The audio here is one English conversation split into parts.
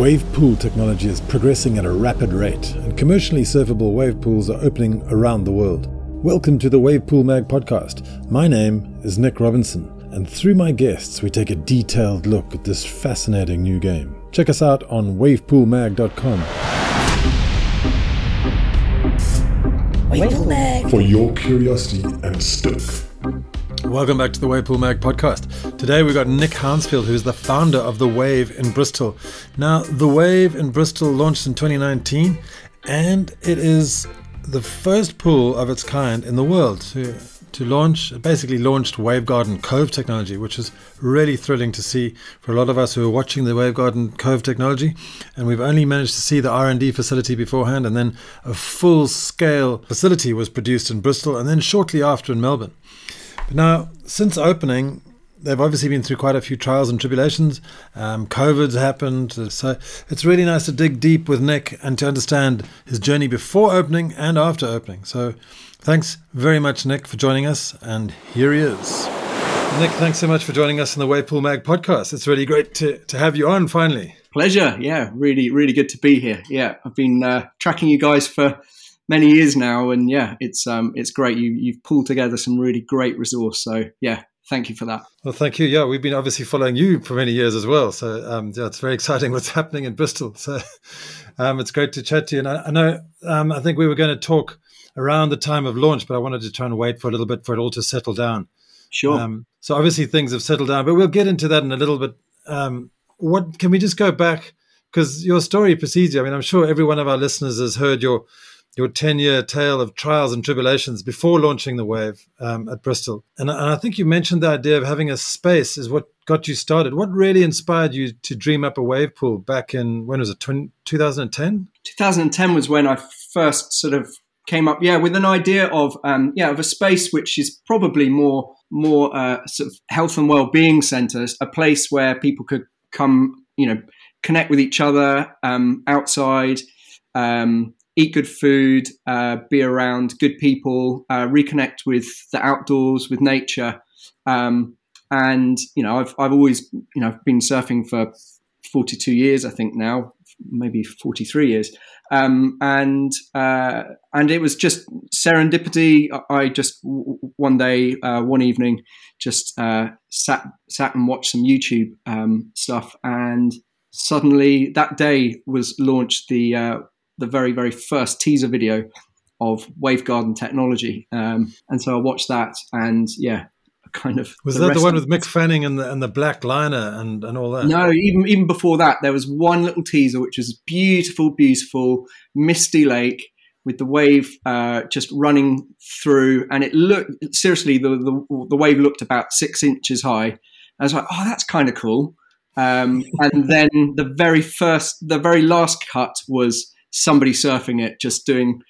Wave pool technology is progressing at a rapid rate, and commercially surfable wave pools are opening around the world. Welcome to the Wave Pool Mag podcast. My name is Nick Robinson, and through my guests, we take a detailed look at this fascinating new game. Check us out on wavepoolmag.com. Wave Pool Mag. For your curiosity and stoke. Welcome back to the Wave Pool Mag podcast. Today we've got Nick Hounsfield, who is the founder of The Wave in Bristol. Now, The Wave in Bristol launched in 2019, and it is the first pool of its kind in the world to, to launch, basically launched Wavegarden Cove technology, which is really thrilling to see for a lot of us who are watching the Wavegarden Cove technology. And we've only managed to see the R&D facility beforehand, and then a full-scale facility was produced in Bristol, and then shortly after in Melbourne. Now, since opening, they've obviously been through quite a few trials and tribulations. Um, COVID's happened. So it's really nice to dig deep with Nick and to understand his journey before opening and after opening. So thanks very much, Nick, for joining us. And here he is. Nick, thanks so much for joining us in the Wavepool Mag podcast. It's really great to, to have you on finally. Pleasure. Yeah, really, really good to be here. Yeah, I've been uh, tracking you guys for many years now, and yeah, it's um, it's great. You you've pulled together some really great resource. So yeah, thank you for that. Well, thank you. Yeah, we've been obviously following you for many years as well. So um, yeah, it's very exciting what's happening in Bristol. So um, it's great to chat to you. And I, I know um, I think we were going to talk around the time of launch, but I wanted to try and wait for a little bit for it all to settle down. Sure. Um, so obviously things have settled down, but we'll get into that in a little bit. Um, what can we just go back because your story precedes you? I mean, I'm sure every one of our listeners has heard your your 10 year tale of trials and tribulations before launching the wave um, at Bristol. And, and, I think you mentioned the idea of having a space is what got you started. What really inspired you to dream up a wave pool back in, when was it, 2010? 2010 was when I first sort of came up, yeah, with an idea of, um, yeah, of a space which is probably more, more uh, sort of health and well-being centers, a place where people could come, you know, connect with each other um, outside, um, eat good food, uh, be around good people, uh, reconnect with the outdoors, with nature. Um, and you know, I've I've always you know been surfing for 42 years, I think now, maybe 43 years. Um, and uh, and it was just serendipity. I just one day, uh, one evening, just uh, sat sat and watched some YouTube um, stuff, and suddenly that day was launched the uh, the very very first teaser video of Wavegarden technology, um, and so I watched that, and yeah, kind of was the that the one with Mick Fanning and the and the black liner and and all that? No, even even before that, there was one little teaser which was beautiful, beautiful misty lake with the wave uh, just running through, and it looked seriously the, the the wave looked about six inches high. I was like, oh, that's kind of cool. Um, and then the very first, the very last cut was somebody surfing it, just doing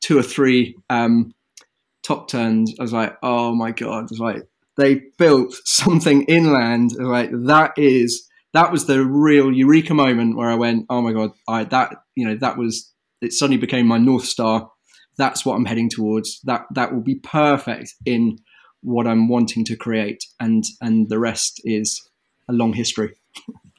two or three um, top turns. I was like, oh my god! I was like, they built something inland. like that is that was the real eureka moment where I went, oh my god! I that you know that was it. Suddenly became my north star. That's what I'm heading towards. That that will be perfect in what I'm wanting to create, and and the rest is a long history.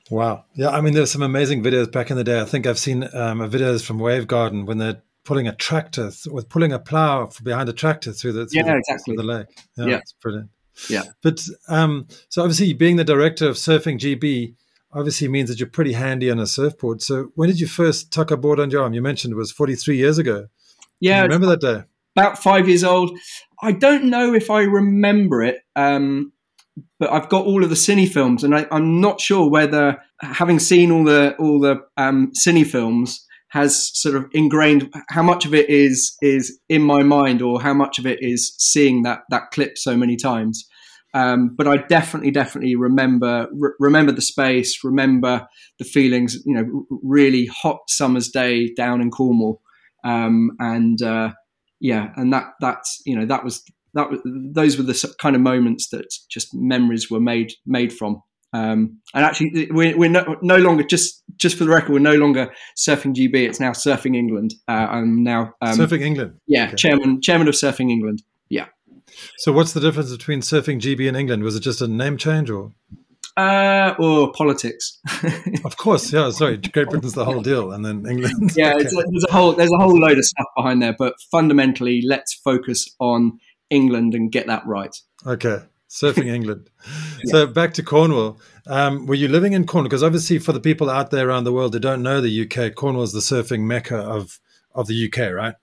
Wow. Yeah, I mean, there's some amazing videos back in the day. I think I've seen um, videos from Wavegarden when they're pulling a tractor th- with pulling a plow behind a tractor through the through yeah the, exactly the lake. Yeah, yeah, it's brilliant. Yeah, but um, so obviously being the director of Surfing GB obviously means that you're pretty handy on a surfboard. So when did you first tuck a board on your arm? You mentioned it was 43 years ago. Yeah, remember that day? About five years old. I don't know if I remember it. Um, but I've got all of the cine films, and I, am not sure whether having seen all the all the um, cine films has sort of ingrained how much of it is is in my mind, or how much of it is seeing that that clip so many times. Um, but I definitely, definitely remember re- remember the space, remember the feelings. You know, really hot summer's day down in Cornwall, um, and uh, yeah, and that that's you know that was that those were the kind of moments that just memories were made made from. Um, and actually, we're, we're no, no, longer just just for the record, we're no longer surfing GB. It's now Surfing England. Uh, I'm now um, Surfing England. Yeah, okay. chairman chairman of Surfing England. Yeah. So, what's the difference between Surfing GB and England? Was it just a name change, or? Uh, or politics. of course, yeah. Sorry, Great Britain's the whole deal, and then England. yeah, okay. a, there's a whole there's a whole load of stuff behind there, but fundamentally, let's focus on England and get that right. Okay, surfing England. yeah. So back to Cornwall. Um, were you living in Cornwall? Because obviously, for the people out there around the world that don't know the UK, Cornwall is the surfing mecca of of the UK, right?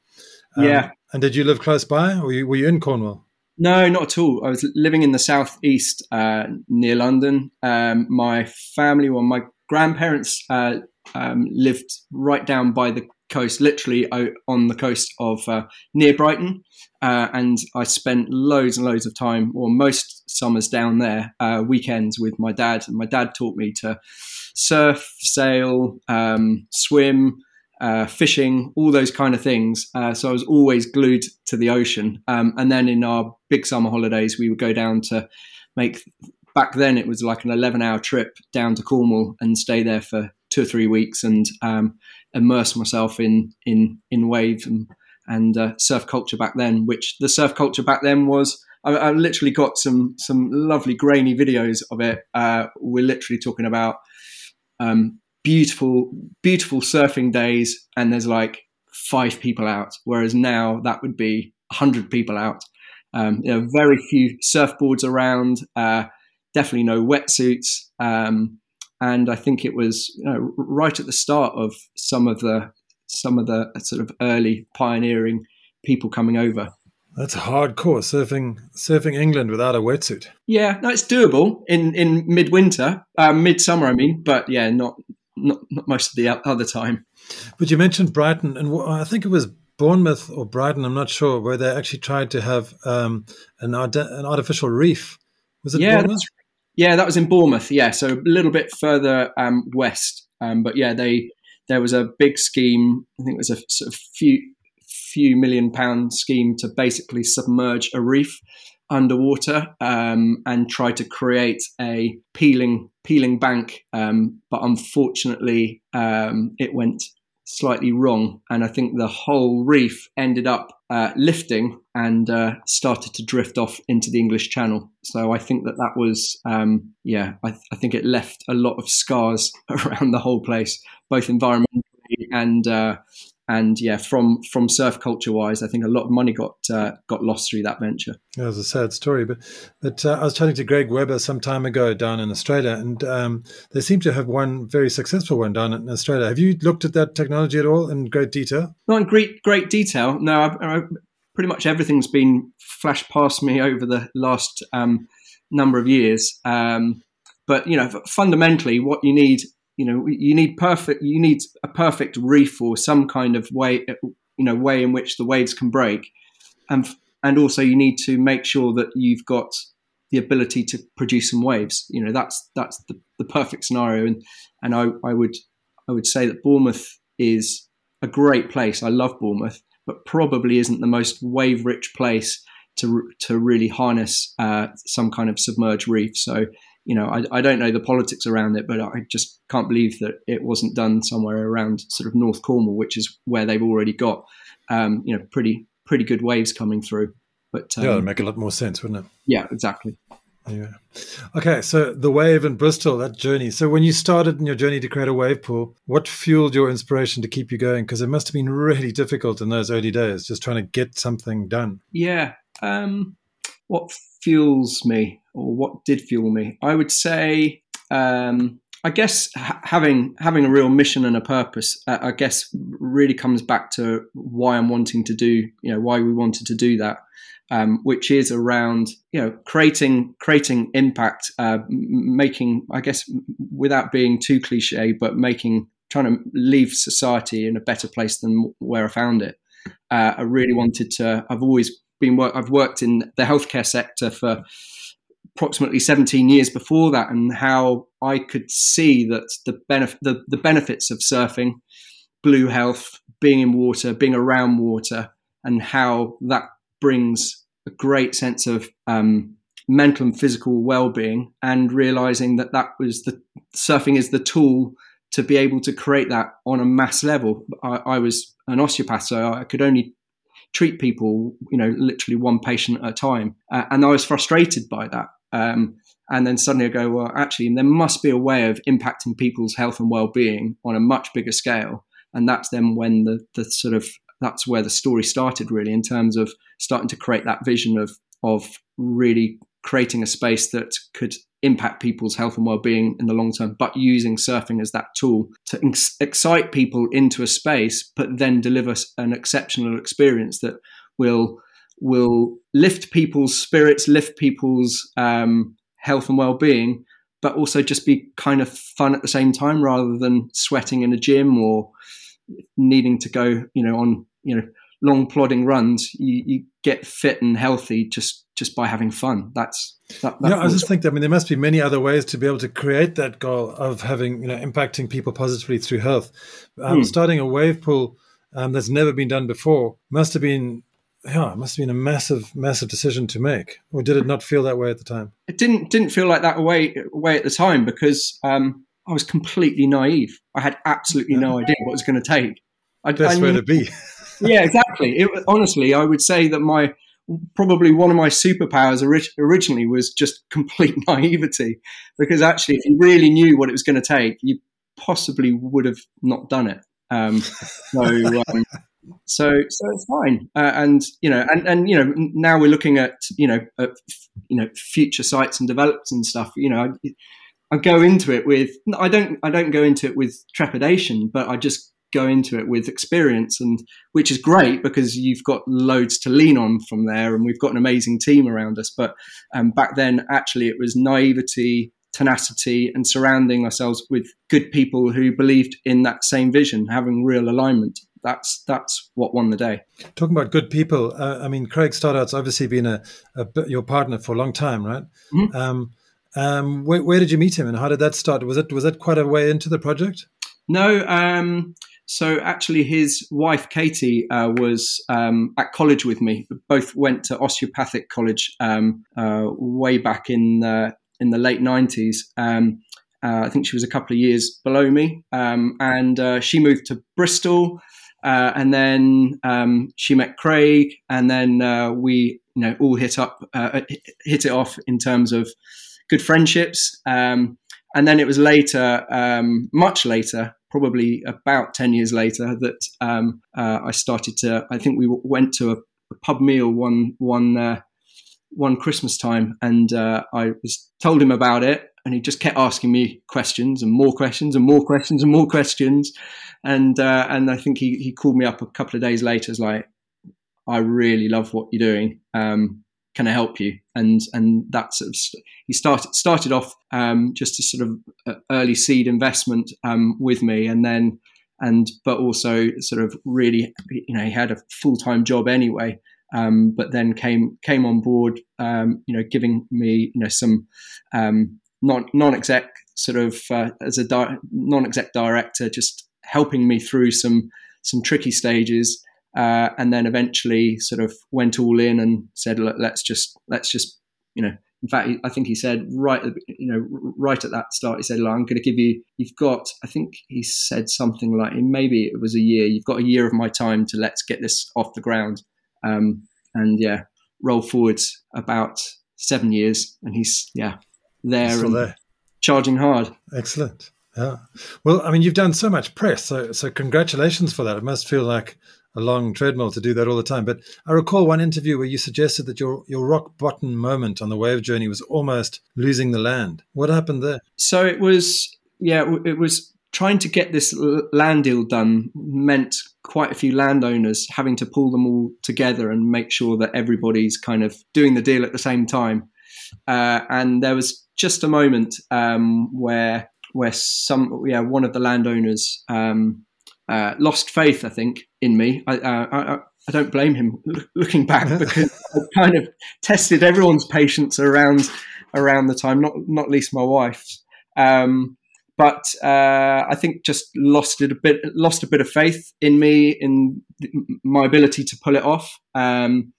Um, yeah. And did you live close by? Or were you, were you in Cornwall? No, not at all. I was living in the southeast uh, near London. Um, my family, well, my grandparents uh, um, lived right down by the coast, literally on the coast of uh, near Brighton. Uh, and I spent loads and loads of time, or most summers down there, uh, weekends with my dad. And my dad taught me to surf, sail, um, swim, uh, fishing, all those kind of things. Uh, so I was always glued to the ocean. Um, and then in our big summer holidays, we would go down to make. Back then, it was like an 11 hour trip down to Cornwall and stay there for two or three weeks and um, immerse myself in in in wave and, and uh, surf culture back then. Which the surf culture back then was. I, I literally got some some lovely grainy videos of it. Uh, we're literally talking about um, beautiful, beautiful surfing days, and there's like five people out. Whereas now that would be hundred people out. Um, you know, very few surfboards around. Uh, definitely no wetsuits. Um, and I think it was you know, right at the start of some of the some of the sort of early pioneering people coming over. That's hardcore surfing surfing England without a wetsuit. Yeah, no, it's doable in in midwinter, uh, midsummer. I mean, but yeah, not not, not most of the other time. But you mentioned Brighton, and I think it was Bournemouth or Brighton. I'm not sure where they actually tried to have um, an an artificial reef. Was it yeah, Bournemouth? Yeah, that was in Bournemouth. Yeah, so a little bit further um, west. Um, but yeah, they there was a big scheme. I think it was a sort of few few million pound scheme to basically submerge a reef underwater um, and try to create a peeling peeling bank. Um, but unfortunately, um, it went slightly wrong, and I think the whole reef ended up uh, lifting and uh, started to drift off into the English Channel. So I think that that was, um, yeah, I, th- I, think it left a lot of scars around the whole place, both environmentally and uh, and yeah, from from surf culture wise, I think a lot of money got uh, got lost through that venture. It was a sad story, but but uh, I was chatting to Greg Webber some time ago down in Australia, and um, they seem to have one very successful one down in Australia. Have you looked at that technology at all in great detail? Not in great great detail. No, I, I, pretty much everything's been flashed past me over the last um, number of years. Um, but you know, fundamentally, what you need you know you need perfect you need a perfect reef or some kind of way you know way in which the waves can break. And and also you need to make sure that you've got the ability to produce some waves. You know that's that's the, the perfect scenario. And and I, I would I would say that Bournemouth is a great place. I love Bournemouth but probably isn't the most wave rich place to to really harness uh, some kind of submerged reef. So you know, I, I don't know the politics around it, but I just can't believe that it wasn't done somewhere around sort of North Cornwall, which is where they've already got, um, you know, pretty pretty good waves coming through. But um, yeah, it'd make a lot more sense, wouldn't it? Yeah, exactly. Yeah. Okay, so the wave in Bristol, that journey. So when you started in your journey to create a wave pool, what fueled your inspiration to keep you going? Because it must have been really difficult in those early days, just trying to get something done. Yeah. Um, what fuels me? or what did fuel me? I would say, um, I guess ha- having having a real mission and a purpose, uh, I guess, really comes back to why I'm wanting to do, you know, why we wanted to do that, um, which is around, you know, creating creating impact, uh, making, I guess, without being too cliche, but making trying to leave society in a better place than where I found it. Uh, I really wanted to. I've always been work. I've worked in the healthcare sector for approximately 17 years before that and how I could see that the, benef- the, the benefits of surfing, blue health, being in water, being around water, and how that brings a great sense of um, mental and physical well-being and realizing that that was the surfing is the tool to be able to create that on a mass level. I, I was an osteopath, so I could only treat people, you know, literally one patient at a time. Uh, and I was frustrated by that. Um, and then suddenly I go, well, actually, there must be a way of impacting people's health and well-being on a much bigger scale, and that's then when the the sort of that's where the story started really in terms of starting to create that vision of of really creating a space that could impact people's health and well-being in the long term but using surfing as that tool to ex- excite people into a space but then deliver an exceptional experience that will will lift people's spirits lift people's um, health and well-being but also just be kind of fun at the same time rather than sweating in a gym or needing to go you know on you know long plodding runs. You, you get fit and healthy just just by having fun that's that, yeah i just think that i mean there must be many other ways to be able to create that goal of having you know impacting people positively through health um, hmm. starting a wave pool um, that's never been done before must have been yeah, it must have been a massive, massive decision to make, or did it not feel that way at the time? It didn't didn't feel like that way way at the time because um, I was completely naive. I had absolutely no idea what it was going to take. I, Best I way to be. yeah, exactly. It, honestly, I would say that my probably one of my superpowers ori- originally was just complete naivety, because actually, if you really knew what it was going to take, you possibly would have not done it. Um, so, um, so, so it's fine. Uh, and you know, and and you know, now we're looking at you know, at, you know, future sites and develops and stuff. You know, I, I go into it with I don't I don't go into it with trepidation, but I just go into it with experience and which is great because you've got loads to lean on from there and we've got an amazing team around us. But um, back then actually it was naivety tenacity and surrounding ourselves with good people who believed in that same vision having real alignment. That's that's what won the day. Talking about good people uh, i mean craig stoddart's obviously been a, a, your partner for a long time right? Mm-hmm. um, um, where, where, did you meet him and how did that start? Was it was it quite a way into the project? No um, so actually, his wife Katie uh, was um, at college with me. Both went to osteopathic college um, uh, way back in in the late nineties. Um, uh, I think she was a couple of years below me, um, and uh, she moved to Bristol. Uh, and then um, she met Craig, and then uh, we, you know, all hit up, hit it off in terms of good friendships. Um, and then it was later, much later, probably about 10 years later that um, uh, I started to, I think we went to a, a pub meal one, one, uh, one Christmas time and uh, I was told him about it and he just kept asking me questions and more questions and more questions and more questions. And, uh, and I think he, he called me up a couple of days later as like, I really love what you're doing. Um, can I help you? And and that sort of he started started off um, just a sort of uh, early seed investment um, with me, and then and but also sort of really you know he had a full time job anyway, um, but then came came on board, um, you know, giving me you know some um, non non exec sort of uh, as a di- non exec director, just helping me through some some tricky stages uh, and then eventually sort of went all in and said, Look, let's just let's just you know. In fact, I think he said right, you know, right at that start, he said, "I'm going to give you. You've got. I think he said something like, maybe it was a year. You've got a year of my time to let's get this off the ground." Um, and yeah, roll forwards about seven years, and he's yeah there and there. charging hard. Excellent. Yeah. Well, I mean, you've done so much press, so so congratulations for that. It must feel like a long treadmill to do that all the time. But I recall one interview where you suggested that your your rock bottom moment on the wave journey was almost losing the land. What happened there? So it was yeah, it was trying to get this land deal done meant quite a few landowners having to pull them all together and make sure that everybody's kind of doing the deal at the same time. Uh, and there was just a moment um, where where some yeah one of the landowners um, uh, lost faith, I think, in me. I, uh, I, I don't blame him looking back because I kind of tested everyone's patience around around the time, not not least my wife's. Um, but uh, I think just lost it a bit, lost a bit of faith in me, in my ability to pull it off, um,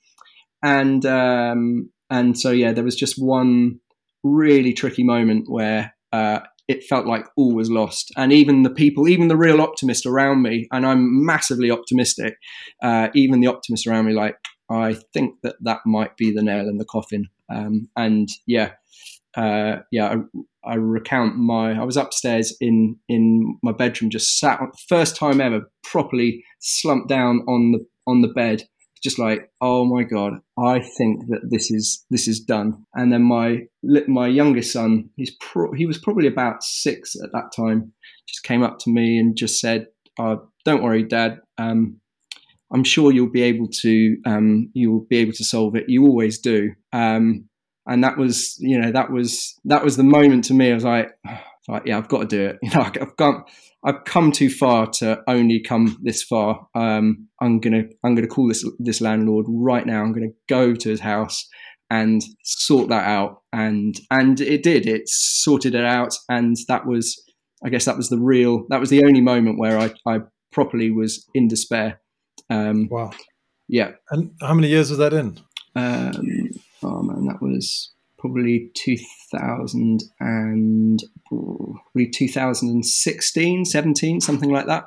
and um, and so yeah, there was just one really tricky moment where uh, it felt like all was lost. And even the people, even the real optimist around me, and I'm massively optimistic, uh, even the optimists around me, like, I think that that might be the nail in the coffin. Um, and yeah, uh, yeah, I, I, recount my. I was upstairs in in my bedroom, just sat first time ever, properly slumped down on the on the bed, just like, oh my god, I think that this is this is done. And then my my youngest son, he's pro- he was probably about six at that time, just came up to me and just said, oh, "Don't worry, Dad. Um, I'm sure you'll be able to um, you'll be able to solve it. You always do." Um, and that was you know that was that was the moment to me. I was like, like yeah, I've got to do it. You know, I've got I've come too far to only come this far. Um, I'm gonna I'm gonna call this this landlord right now. I'm gonna go to his house and sort that out. And and it did. It sorted it out. And that was I guess that was the real that was the only moment where I, I properly was in despair. Um, wow. Yeah. And how many years was that in? Um, oh man, that was probably 2000 and probably 2016 17 something like that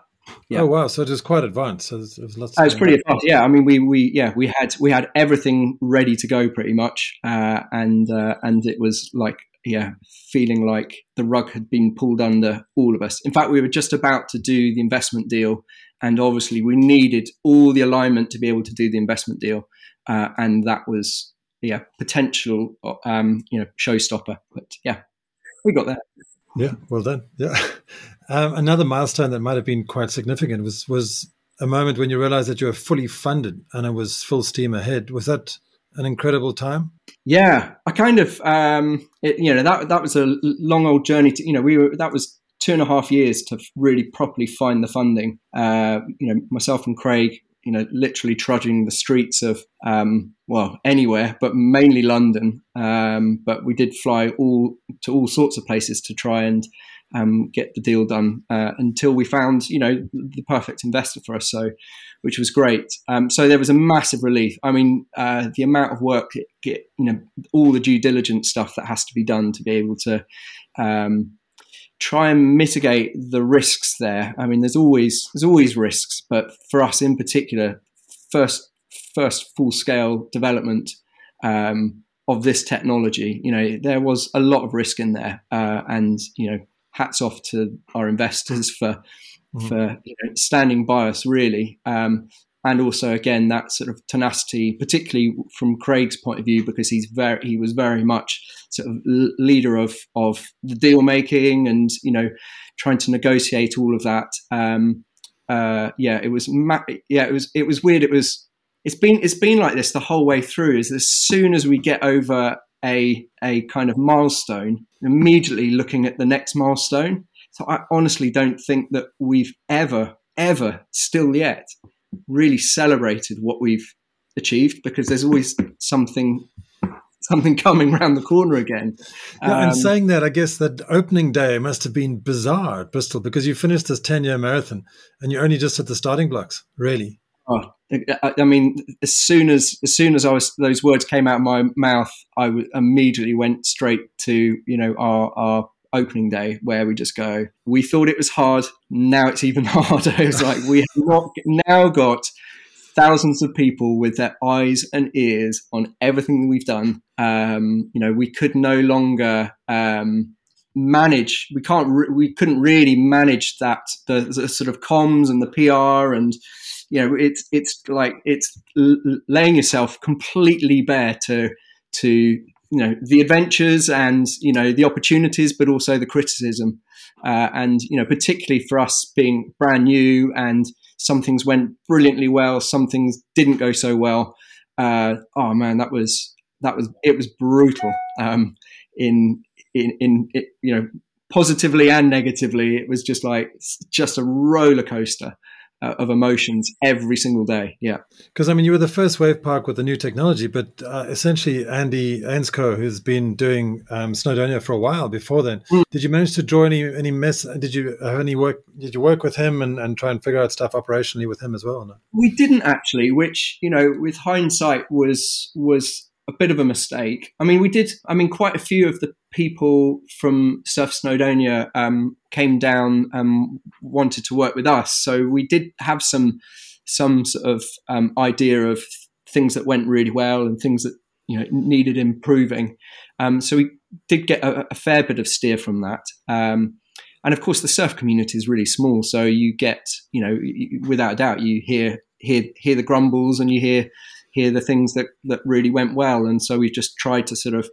yeah. Oh wow! So it was quite advanced. So it was, lots it was pretty advanced. Yeah, I mean, we we yeah we had we had everything ready to go pretty much, uh, and uh, and it was like yeah, feeling like the rug had been pulled under all of us. In fact, we were just about to do the investment deal, and obviously we needed all the alignment to be able to do the investment deal, uh, and that was yeah potential um, you know showstopper. But yeah, we got there. Yeah, well done. Yeah, um, another milestone that might have been quite significant was was a moment when you realized that you were fully funded and it was full steam ahead. Was that an incredible time? Yeah, I kind of um, it, you know that that was a long old journey. To you know we were that was two and a half years to really properly find the funding. Uh, you know myself and Craig you know, literally trudging the streets of, um, well, anywhere, but mainly London. Um, but we did fly all to all sorts of places to try and um, get the deal done uh, until we found, you know, the perfect investor for us. So, which was great. Um, so there was a massive relief. I mean, uh, the amount of work, get, you know, all the due diligence stuff that has to be done to be able to um, try and mitigate the risks there. I mean, there's always there's always risks, but for us in particular, first first full scale development um, of this technology, you know, there was a lot of risk in there, uh, and you know, hats off to our investors for mm-hmm. for you know, standing by us really. Um, and also again that sort of tenacity, particularly from Craig's point of view, because he's very he was very much sort of leader of of the deal making and you know trying to negotiate all of that. Um, uh, yeah, it was ma- yeah it was it was weird. It was it's been it's been like this the whole way through. Is as soon as we get over a a kind of milestone, immediately looking at the next milestone. So I honestly don't think that we've ever ever still yet really celebrated what we've achieved because there's always something something coming around the corner again. Yeah, and um, saying that, I guess that opening day must have been bizarre at Bristol because you finished this 10 year marathon and you're only just at the starting blocks, really. Oh, I mean, as soon as as soon as I was those words came out of my mouth, I w- immediately went straight to you know our our opening day where we just go, we thought it was hard. Now it's even harder. It's like we have not now got thousands of people with their eyes and ears on everything we've done. Um, you know, we could no longer um, manage. We can't. Re- we couldn't really manage that the, the, sort of comms and the PR and you know it's it's like it's l- laying yourself completely bare to to you know the adventures and you know the opportunities, but also the criticism. Uh, and you know, particularly for us being brand new, and some things went brilliantly well, some things didn't go so well. Uh, oh man, that was that was it was brutal. Um, in in in it, you know, positively and negatively, it was just like just a roller coaster uh, of emotions every single day. Yeah. Because I mean, you were the first wave park with the new technology, but uh, essentially Andy Ainscough, who's been doing um, Snowdonia for a while before then, mm. did you manage to draw any any mess? Did you have any work? Did you work with him and, and try and figure out stuff operationally with him as well? No? We didn't actually, which you know, with hindsight, was was a bit of a mistake. I mean, we did. I mean, quite a few of the people from Surf Snowdonia um, came down and wanted to work with us, so we did have some some sort of um, idea of things that went really well and things that you know needed improving. Um, so we did get a, a, fair bit of steer from that. Um, and of course, the surf community is really small, so you get, you know, without a doubt, you hear hear hear the grumbles and you hear hear the things that that really went well. And so we just tried to sort of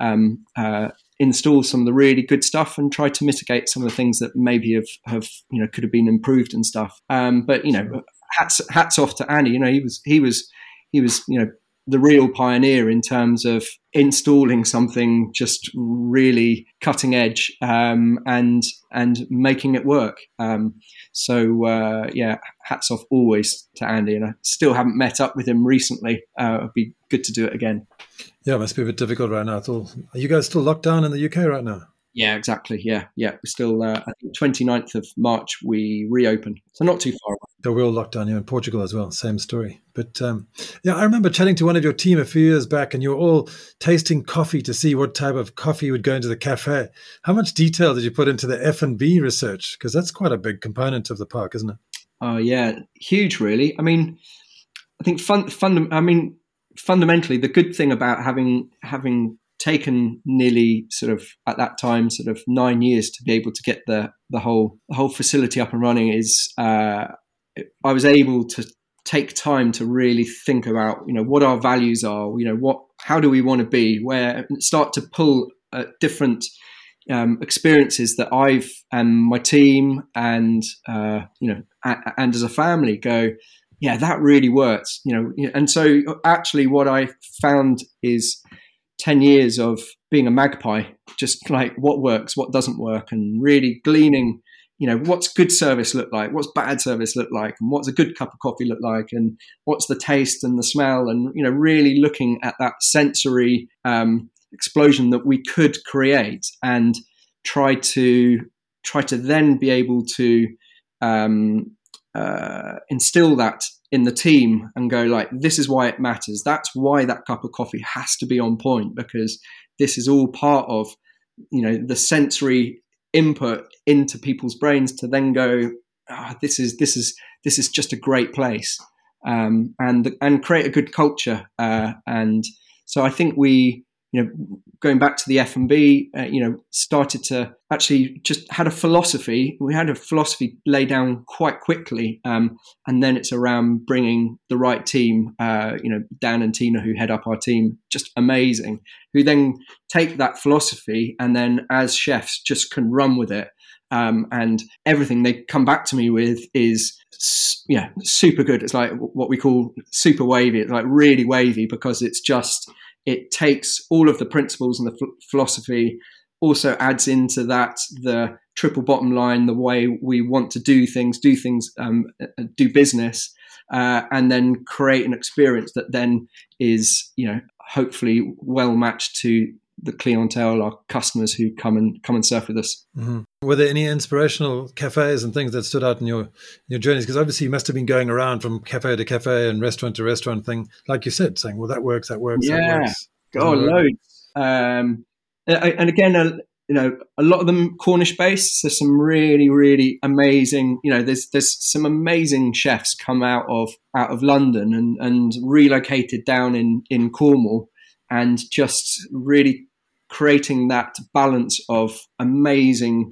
um, uh, install some of the really good stuff and try to mitigate some of the things that maybe have, have you know could have been improved and stuff. Um, but you know, hats hats off to Andy. You know, he was he was he was you know the real pioneer in terms of installing something just really cutting edge um, and and making it work. Um, so uh, yeah, hats off always to Andy, and I still haven't met up with him recently. Uh, it'd be good to do it again. Yeah, it must be a bit difficult right now. All, are you guys still locked down in the UK right now? Yeah, exactly. Yeah, yeah. We're still, uh, I think 29th of March, we reopen. So not too far away. So we're all locked down here in Portugal as well. Same story. But um, yeah, I remember chatting to one of your team a few years back and you were all tasting coffee to see what type of coffee would go into the cafe. How much detail did you put into the F&B research? Because that's quite a big component of the park, isn't it? Oh, yeah. Huge, really. I mean, I think fun, fun, I mean, fundamentally, the good thing about having having taken nearly sort of at that time sort of nine years to be able to get the the whole the whole facility up and running is uh, I was able to take time to really think about you know what our values are you know what how do we want to be where start to pull uh, different um, experiences that I've and my team and uh, you know a- and as a family go yeah that really works you know and so actually what I found is 10 years of being a magpie, just like what works, what doesn't work, and really gleaning, you know, what's good service look like, what's bad service look like, and what's a good cup of coffee look like, and what's the taste and the smell, and, you know, really looking at that sensory um, explosion that we could create and try to try to then be able to um, uh, instill that in the team and go like this is why it matters. That's why that cup of coffee has to be on point because this is all part of you know the sensory input into people's brains to then go oh, this is this is this is just a great place. Um, and and create a good culture uh, and so I think we you know, going back to the F and B, uh, you know, started to actually just had a philosophy. We had a philosophy laid down quite quickly, um, and then it's around bringing the right team. Uh, you know, Dan and Tina, who head up our team, just amazing. Who then take that philosophy and then, as chefs, just can run with it. Um, and everything they come back to me with is yeah super good. It's like what we call super wavy. It's like really wavy because it's just it takes all of the principles and the philosophy, also adds into that the triple bottom line, the way we want to do things, do things, um, uh, do business, uh, and then create an experience that then is, you know, hopefully well matched to the clientele, our customers who come and come and surf with us. Mm-hmm. Were there any inspirational cafes and things that stood out in your your journeys? Because obviously you must have been going around from cafe to cafe and restaurant to restaurant thing, like you said, saying, "Well, that works, that works, yeah. that works." Oh, loads. Um, and again, uh, you know, a lot of them Cornish based. There's some really, really amazing. You know, there's there's some amazing chefs come out of out of London and and relocated down in in Cornwall and just really creating that balance of amazing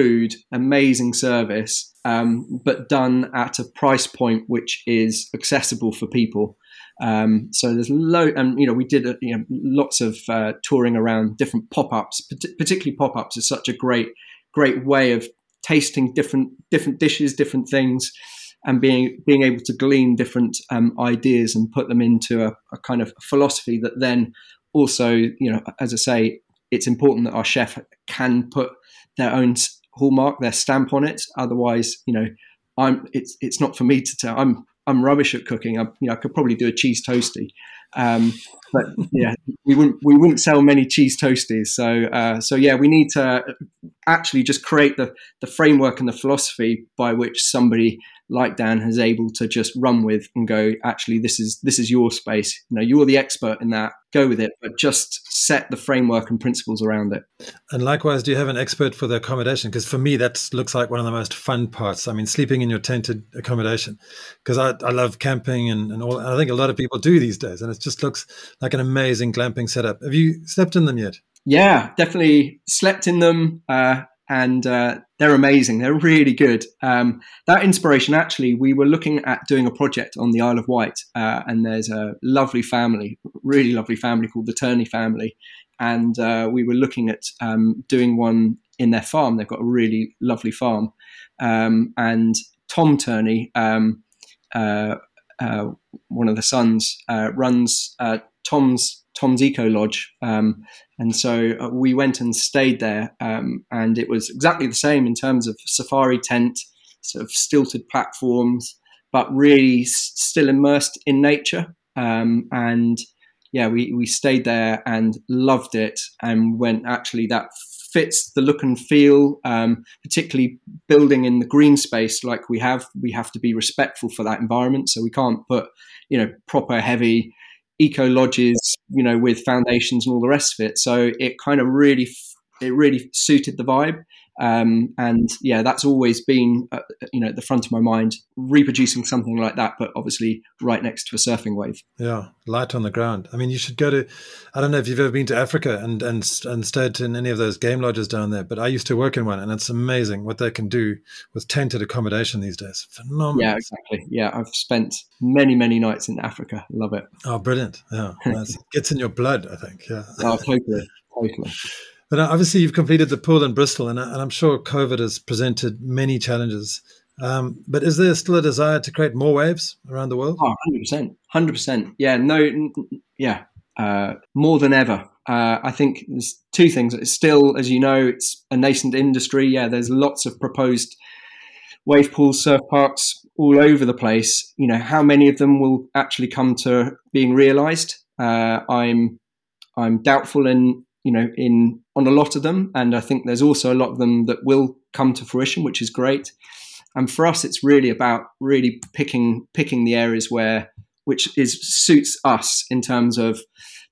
food, amazing service, um, but done at a price point which is accessible for people. Um, so there's low, and you know, we did uh, you know, lots of uh, touring around different pop-ups. Particularly pop-ups is such a great, great way of tasting different different dishes, different things, and being being able to glean different um, ideas and put them into a, a kind of philosophy that then also, you know, as I say, it's important that our chef can put their own hallmark, their stamp on it. Otherwise, you know, I'm it's it's not for me to tell. I'm I'm rubbish at cooking. I, you know, I could probably do a cheese toasty, um, but yeah, we wouldn't we wouldn't sell many cheese toasties. So uh, so yeah, we need to actually just create the the framework and the philosophy by which somebody like Dan has able to just run with and go, actually, this is this is your space. You know, you're the expert in that. Go with it, but just set the framework and principles around it. And likewise, do you have an expert for the accommodation? Because for me, that looks like one of the most fun parts. I mean, sleeping in your tented accommodation, because I, I love camping and, and all. I think a lot of people do these days, and it just looks like an amazing glamping setup. Have you slept in them yet? yeah, definitely slept in them. Uh, and uh, they're amazing. They're really good. Um, that inspiration, actually, we were looking at doing a project on the Isle of Wight, uh, and there's a lovely family, really lovely family called the Turney family, and uh, we were looking at um, doing one in their farm. They've got a really lovely farm, um, and Tom Turney, um, uh, uh, one of the sons, uh, runs Tom's Tom's Eco Lodge. Um, and so uh, we went and stayed there, um, and it was exactly the same in terms of safari tent, sort of stilted platforms, but really s- still immersed in nature. Um, and yeah, we, we stayed there and loved it, and when actually that fits the look and feel, um, particularly building in the green space like we have, we have to be respectful for that environment. So we can't put, you know, proper heavy eco lodges, you know, with foundations and all the rest of it. So it kind of really, it really suited the vibe. Um, and yeah, that's always been, uh, you know, at the front of my mind, reproducing something like that, but obviously right next to a surfing wave. Yeah, light on the ground. I mean, you should go to. I don't know if you've ever been to Africa and and and stayed in any of those game lodges down there, but I used to work in one, and it's amazing what they can do with tented accommodation these days. Phenomenal. Yeah, exactly. Yeah, I've spent many many nights in Africa. Love it. Oh, brilliant! Yeah, gets in your blood. I think. Yeah. Oh, totally, totally. But uh, obviously, you've completed the pool in Bristol, and, and I'm sure COVID has presented many challenges. Um, but is there still a desire to create more waves around the world? Oh, 100%. 100%. Yeah, no, yeah, uh, more than ever. Uh, I think there's two things. It's still, as you know, it's a nascent industry. Yeah, there's lots of proposed wave pools, surf parks all over the place. You know, how many of them will actually come to being realised? Uh, I'm I'm doubtful in you know, in on a lot of them, and I think there's also a lot of them that will come to fruition, which is great. And for us, it's really about really picking picking the areas where which is suits us in terms of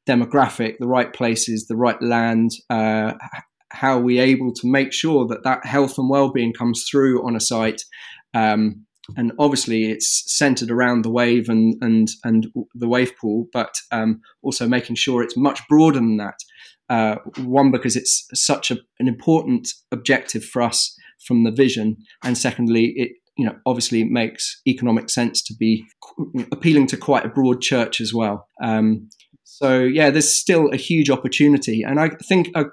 demographic, the right places, the right land. Uh, how are we able to make sure that that health and well-being comes through on a site um, and obviously it's centered around the wave and and and the wave pool, but um, also making sure it's much broader than that. Uh, one, because it's such a, an important objective for us from the vision, and secondly, it you know obviously makes economic sense to be appealing to quite a broad church as well. Um, so yeah, there's still a huge opportunity, and I think a, uh,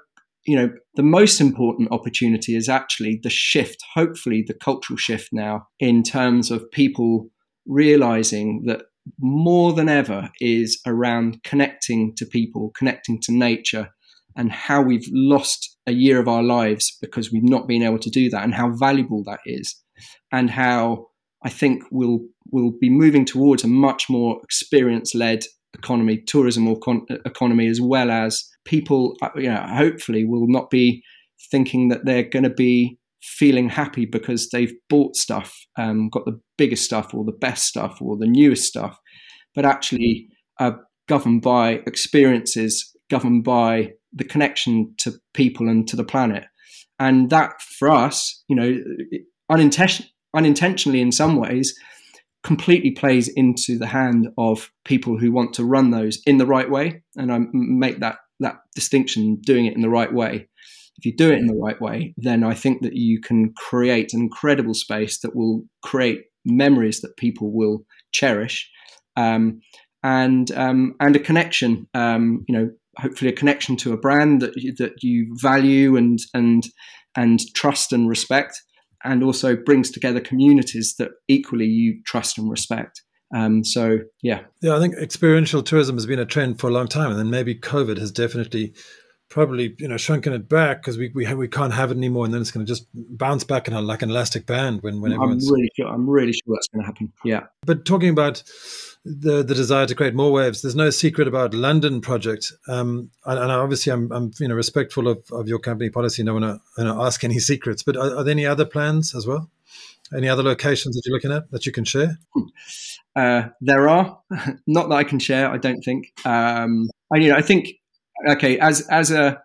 you know the most important opportunity is actually the shift, hopefully the cultural shift now in terms of people realizing that more than ever is around connecting to people, connecting to nature, and how we've lost a year of our lives because we've not been able to do that and how valuable that is and how I think we'll we'll be moving towards a much more experience led economy, tourism or con- economy, as well as people, uh, you know, hopefully will not be thinking that they're going to be feeling happy because they've bought stuff, um, got the biggest stuff or the best stuff or the newest stuff, but actually governed by experiences, governed by the connection to people and to the planet. And that for us, you know, unintention- unintentionally in some ways, completely plays into the hand of people who want to run those in the right way. And I make that that distinction, doing it in the right way. If you do it in the right way, then I think that you can create an incredible space that will create memories that people will cherish, um, and um, and a connection. Um, you know, hopefully a connection to a brand that you, that you value and and and trust and respect, and also brings together communities that equally you trust and respect. Um, so yeah, yeah, I think experiential tourism has been a trend for a long time, and then maybe COVID has definitely probably you know shrunken it back because we we, we can't have it anymore, and then it's going to just bounce back in a, like an elastic band when when everyone's. I'm really sure. I'm really sure that's going to happen. Yeah. But talking about the the desire to create more waves. There's no secret about London project, um, and, and, obviously I'm, I'm you know respectful of, of your company policy. No one to ask any secrets, but are, are, there any other plans as well? Any other locations that you're looking at that you can share? Uh, there are, not that I can share. I don't think. Um, I you know I think okay as as a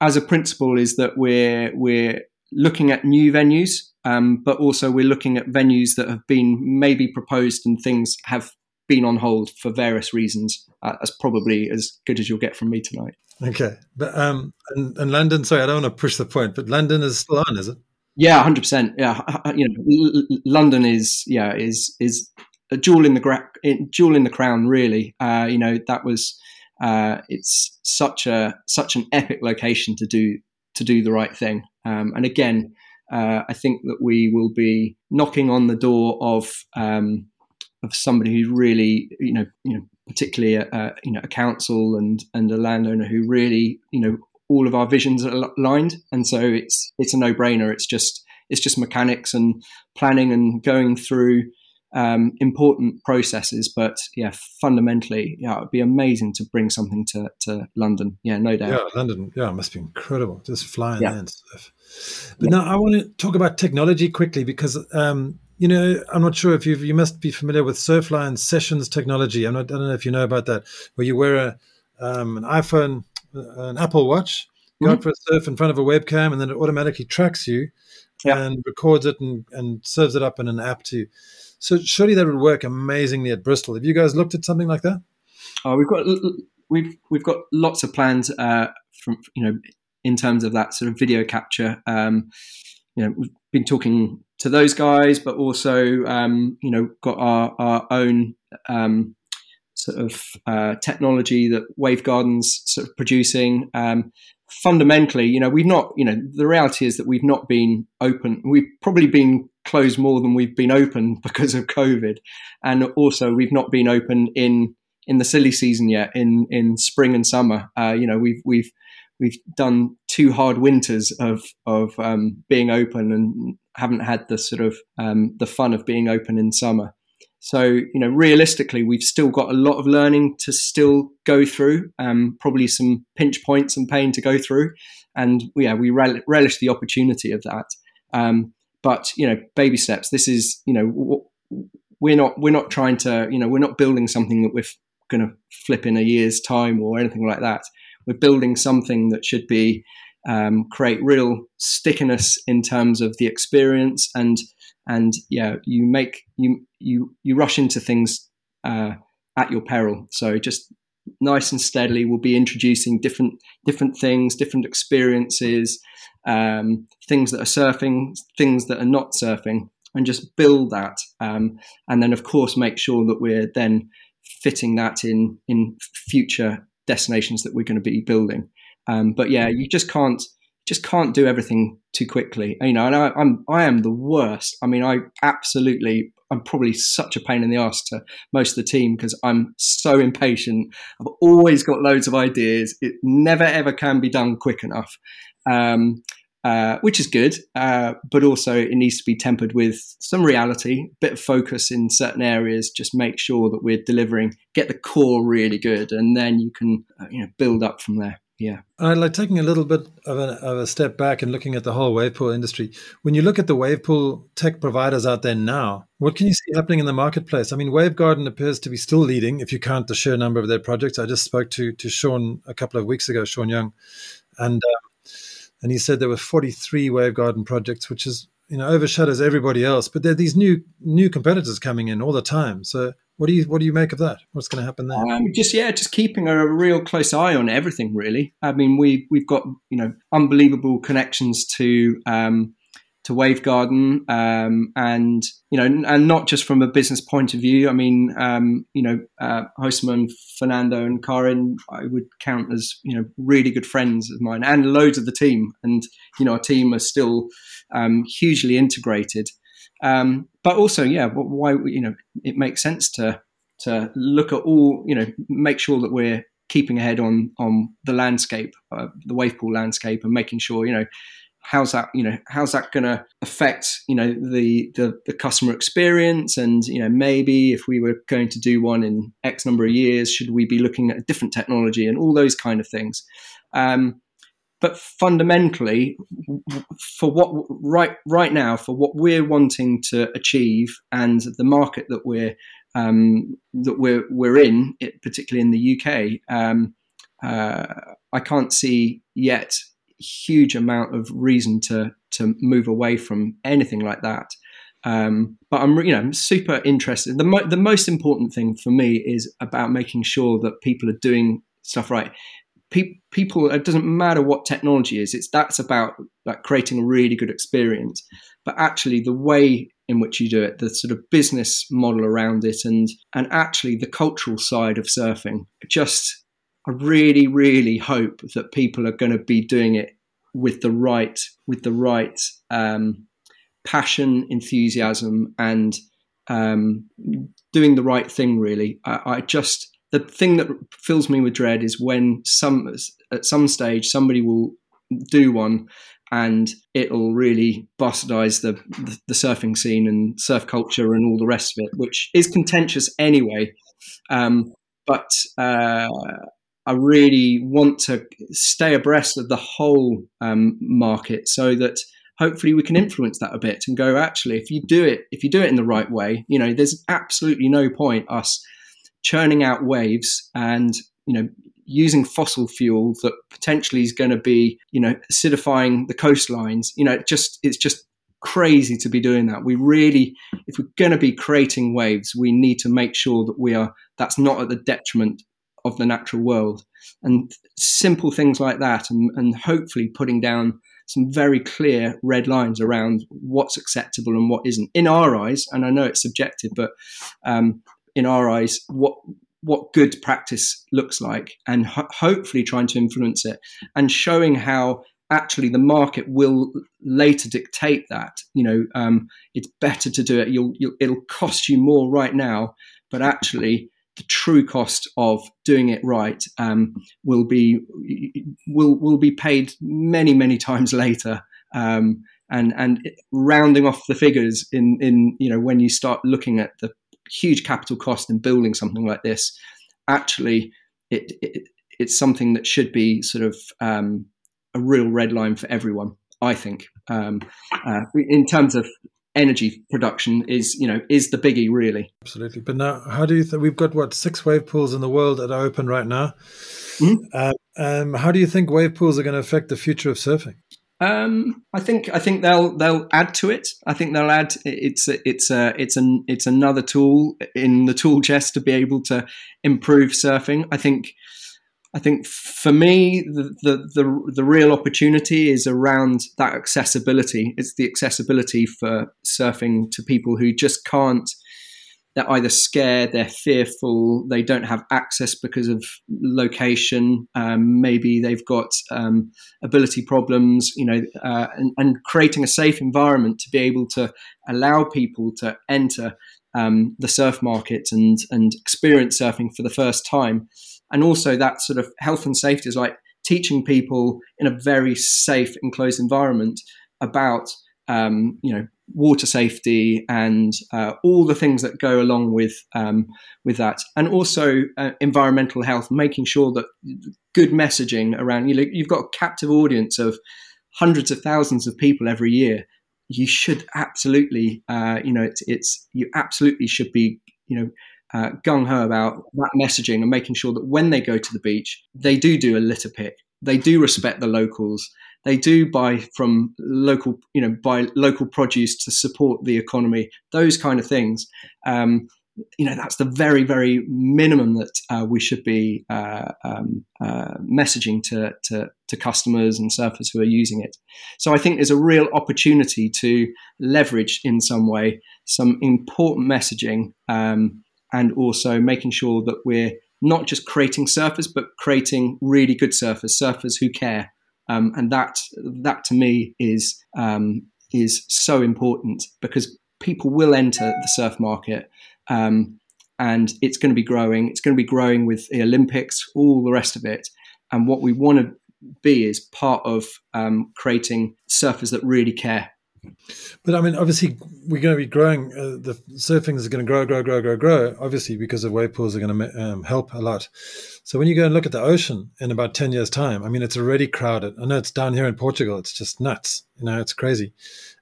as a principle is that we're we're looking at new venues um, but also we're looking at venues that have been maybe proposed and things have been on hold for various reasons. Uh, that's probably as good as you'll get from me tonight. Okay, but um, and, and London. Sorry, I don't want to push the point, but London is still on, is it? Yeah, hundred percent. Yeah, you know, London is yeah is is a jewel in the gra- jewel in the crown. Really, uh, you know that was uh, it's such a such an epic location to do to do the right thing. Um, and again, uh, I think that we will be knocking on the door of um, of somebody who's really, you know, you know, particularly a, a, you know a council and and a landowner who really, you know, all of our visions are aligned, and so it's it's a no brainer. It's just it's just mechanics and planning and going through um, important processes. But yeah, fundamentally, yeah, it'd be amazing to bring something to, to London. Yeah, no doubt. Yeah, London. Yeah, it must be incredible. Just flying yeah. there and stuff. But yeah. now I want to talk about technology quickly because um, you know I'm not sure if you you must be familiar with Surfline sessions technology. I'm not. I don't know if you know about that, where you wear a um, an iPhone, uh, an Apple Watch, go mm-hmm. out for a surf in front of a webcam, and then it automatically tracks you yeah. and records it and, and serves it up in an app to you. So surely that would work amazingly at Bristol. Have you guys looked at something like that? Oh, we've got we've we've got lots of plans uh, from you know in terms of that sort of video capture. Um, you know, we've been talking to those guys, but also um, you know got our our own um, sort of uh, technology that Wavegarden's sort of producing. Um, fundamentally, you know, we've not, you know, the reality is that we've not been open. We've probably been closed more than we've been open because of COVID, and also we've not been open in in the silly season yet. In in spring and summer, uh, you know, we've we've we've done two hard winters of of um, being open and haven't had the sort of um, the fun of being open in summer. So you know, realistically, we've still got a lot of learning to still go through. Um, probably some pinch points and pain to go through, and yeah, we relish the opportunity of that. Um, but you know, baby steps. This is you know we're not we're not trying to you know we're not building something that we're going to flip in a year's time or anything like that. We're building something that should be um, create real stickiness in terms of the experience and and yeah you make you you you rush into things uh, at your peril so just nice and steadily we'll be introducing different different things different experiences um, things that are surfing, things that are not surfing, and just build that. Um, and then, of course, make sure that we're then fitting that in in future destinations that we're going to be building. Um, but yeah, you just can't just can't do everything too quickly. You know, and I, I'm I am the worst. I mean, I absolutely I'm probably such a pain in the ass to most of the team because I'm so impatient. I've always got loads of ideas. It never ever can be done quick enough um, uh, which is good, uh, but also it needs to be tempered with some reality, a bit of focus in certain areas. Just make sure that we're delivering, get the core really good, and then you can uh, you know build up from there. Yeah, I like taking a little bit of a, of a step back and looking at the whole wave pool industry. When you look at the wave pool tech providers out there now, what can you see happening in the marketplace? I mean, Wavegarden appears to be still leading if you count the sheer number of their projects. I just spoke to to Sean a couple of weeks ago, Sean Young, and uh, and he said there were 43 Wavegarden projects, which is you know overshadows everybody else. But there are these new new competitors coming in all the time. So what do you what do you make of that? What's going to happen there? Um, just yeah, just keeping a real close eye on everything. Really, I mean we we've got you know unbelievable connections to. Um, to Wavegarden, um, and you know, and not just from a business point of view. I mean, um, you know, uh, Josema, Fernando, and Karin, I would count as you know really good friends of mine, and loads of the team. And you know, our team are still um, hugely integrated. Um, but also, yeah, why you know, it makes sense to to look at all you know, make sure that we're keeping ahead on on the landscape, uh, the wave pool landscape, and making sure you know how's that you know how's that going to affect you know the, the, the customer experience? And you know maybe if we were going to do one in x number of years should we be looking at a different technology and all those kind of things? Um, but fundamentally for what right right now for what we're wanting to achieve and the market that we're um, that we're we're in it, particularly in the UK um, uh, I can't see yet huge amount of reason to to move away from anything like that. Um, but I'm, you know, I'm super interested. The, mo- the most important thing for me is about making sure that people are doing stuff right. Pe- people, it doesn't matter what technology is. It's that's about like creating a really good experience. But actually, the way in which you do it, the sort of business model around it, and and actually the cultural side of surfing, just I really, really hope that people are going to be doing it with the right with the right um, passion, enthusiasm, and um, doing the right thing. Really, I, I, just the thing that fills me with dread is when some at some stage somebody will do one and it'll really bastardize the, the, the surfing scene and surf culture and all the rest of it, which is contentious anyway. Um, but uh, I really want to stay abreast of the whole um, market so that hopefully we can influence that a bit and go actually if you do it if you do it in the right way you know there's absolutely no point us churning out waves and you know using fossil fuel that potentially is going to be you know acidifying the coastlines. You know it just it's just crazy to be doing that. We really if we're going to be creating waves we need to make sure that we are that's not at the detriment of the natural world. And simple things like that and, and hopefully putting down some very clear red lines around what's acceptable and what isn't. In our eyes and i know it's subjective but um, in our eyes what what good practice looks like and ho- hopefully trying to influence it and showing how actually the market will later dictate that. You know um, it's better to do it. You'll, you'll, it'll cost you more right now but actually the true cost of doing it right um, will be will will be paid many many times later. Um, and and rounding off the figures in in you know when you start looking at the huge capital cost in building something like this, actually it, it it's something that should be sort of um, a real red line for everyone. I think um, uh, in terms of energy production is you know is the biggie really absolutely but now how do you think we've got what six wave pools in the world that are open right now mm-hmm. uh, um, how do you think wave pools are going to affect the future of surfing um, I think I think they'll they'll add to it. I think they'll add. It's a, it's a, it's an it's another tool in the tool chest to be able to improve surfing. I think I think for me, the, the, the, the, real opportunity is around that accessibility. It's the accessibility for surfing to people who just can't, they're either scared, they're fearful, they don't have access because of location, um, maybe they've got um, ability problems, you know, uh, and, and, creating a safe environment to be able to allow people to enter um, the surf market and, and experience surfing for the first time and also that sort of health and safety is like teaching people in a very safe enclosed environment about um, you know water safety and uh, all the things that go along with um, with that, and also uh, environmental health, making sure that good messaging around you know, you've got a captive audience of hundreds of thousands of people every year. You should absolutely, uh, you know, it's, it's you absolutely should be, you know, uh, gung ho about that messaging and making sure that when they go to the beach, they do do a litter pick. They do respect the locals. They do buy from local, you know, buy local produce to support the economy. Those kind of things. Um, you know, that's the very, very minimum that uh, we should be uh, um, uh, messaging to, to, to customers and surfers who are using it. So I think there's a real opportunity to leverage in some way some important messaging um, and also making sure that we're not just creating surfers, but creating really good surfers, surfers who care. Um, and that that to me is um, is so important because people will enter the surf market, um, and it's going to be growing. It's going to be growing with the Olympics, all the rest of it. And what we want to be is part of um, creating surfers that really care but I mean, obviously, we're going to be growing. Uh, the surfing is going to grow, grow, grow, grow, grow. Obviously, because the wave pools are going to um, help a lot. So when you go and look at the ocean in about ten years' time, I mean, it's already crowded. I know it's down here in Portugal; it's just nuts. You know, it's crazy,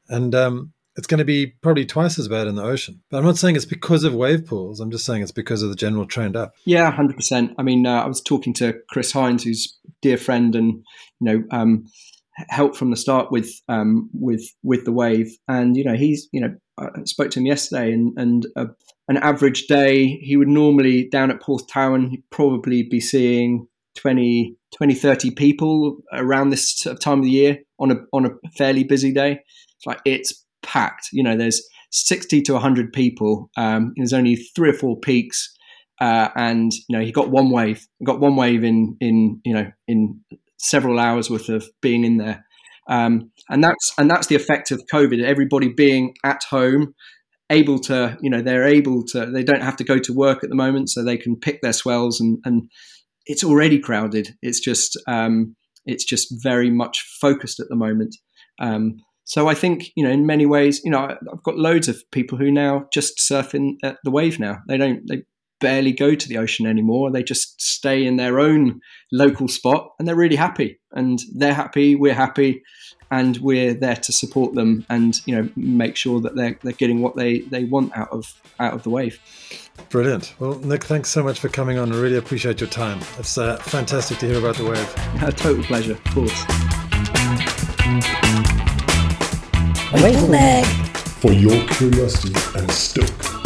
and um, it's going to be probably twice as bad in the ocean. But I'm not saying it's because of wave pools. I'm just saying it's because of the general trend up. Yeah, hundred percent. I mean, uh, I was talking to Chris Hines, who's dear friend, and you know. Um, helped from the start with um, with with the wave, and you know he's you know I spoke to him yesterday, and and uh, an average day he would normally down at Porthtowan he'd probably be seeing 20, 20 30 people around this time of the year on a on a fairly busy day. It's like it's packed. You know, there's sixty to hundred people. Um, there's only three or four peaks. Uh, and you know he got one wave, got one wave in in you know in several hours worth of being in there. Um, and that's and that's the effect of COVID. Everybody being at home, able to, you know, they're able to. They don't have to go to work at the moment, so they can pick their swells. And and it's already crowded. It's just um, it's just very much focused at the moment. Um, so I think you know, in many ways, you know, I've got loads of people who now just surf in at the wave. Now they don't they barely go to the ocean anymore. They just stay in their own local spot and they're really happy. And they're happy, we're happy, and we're there to support them and you know make sure that they're, they're getting what they, they want out of out of the wave. Brilliant. Well, Nick, thanks so much for coming on. I really appreciate your time. It's uh, fantastic to hear about the wave. A total pleasure, of course. Wave Mag. For your curiosity and stoke.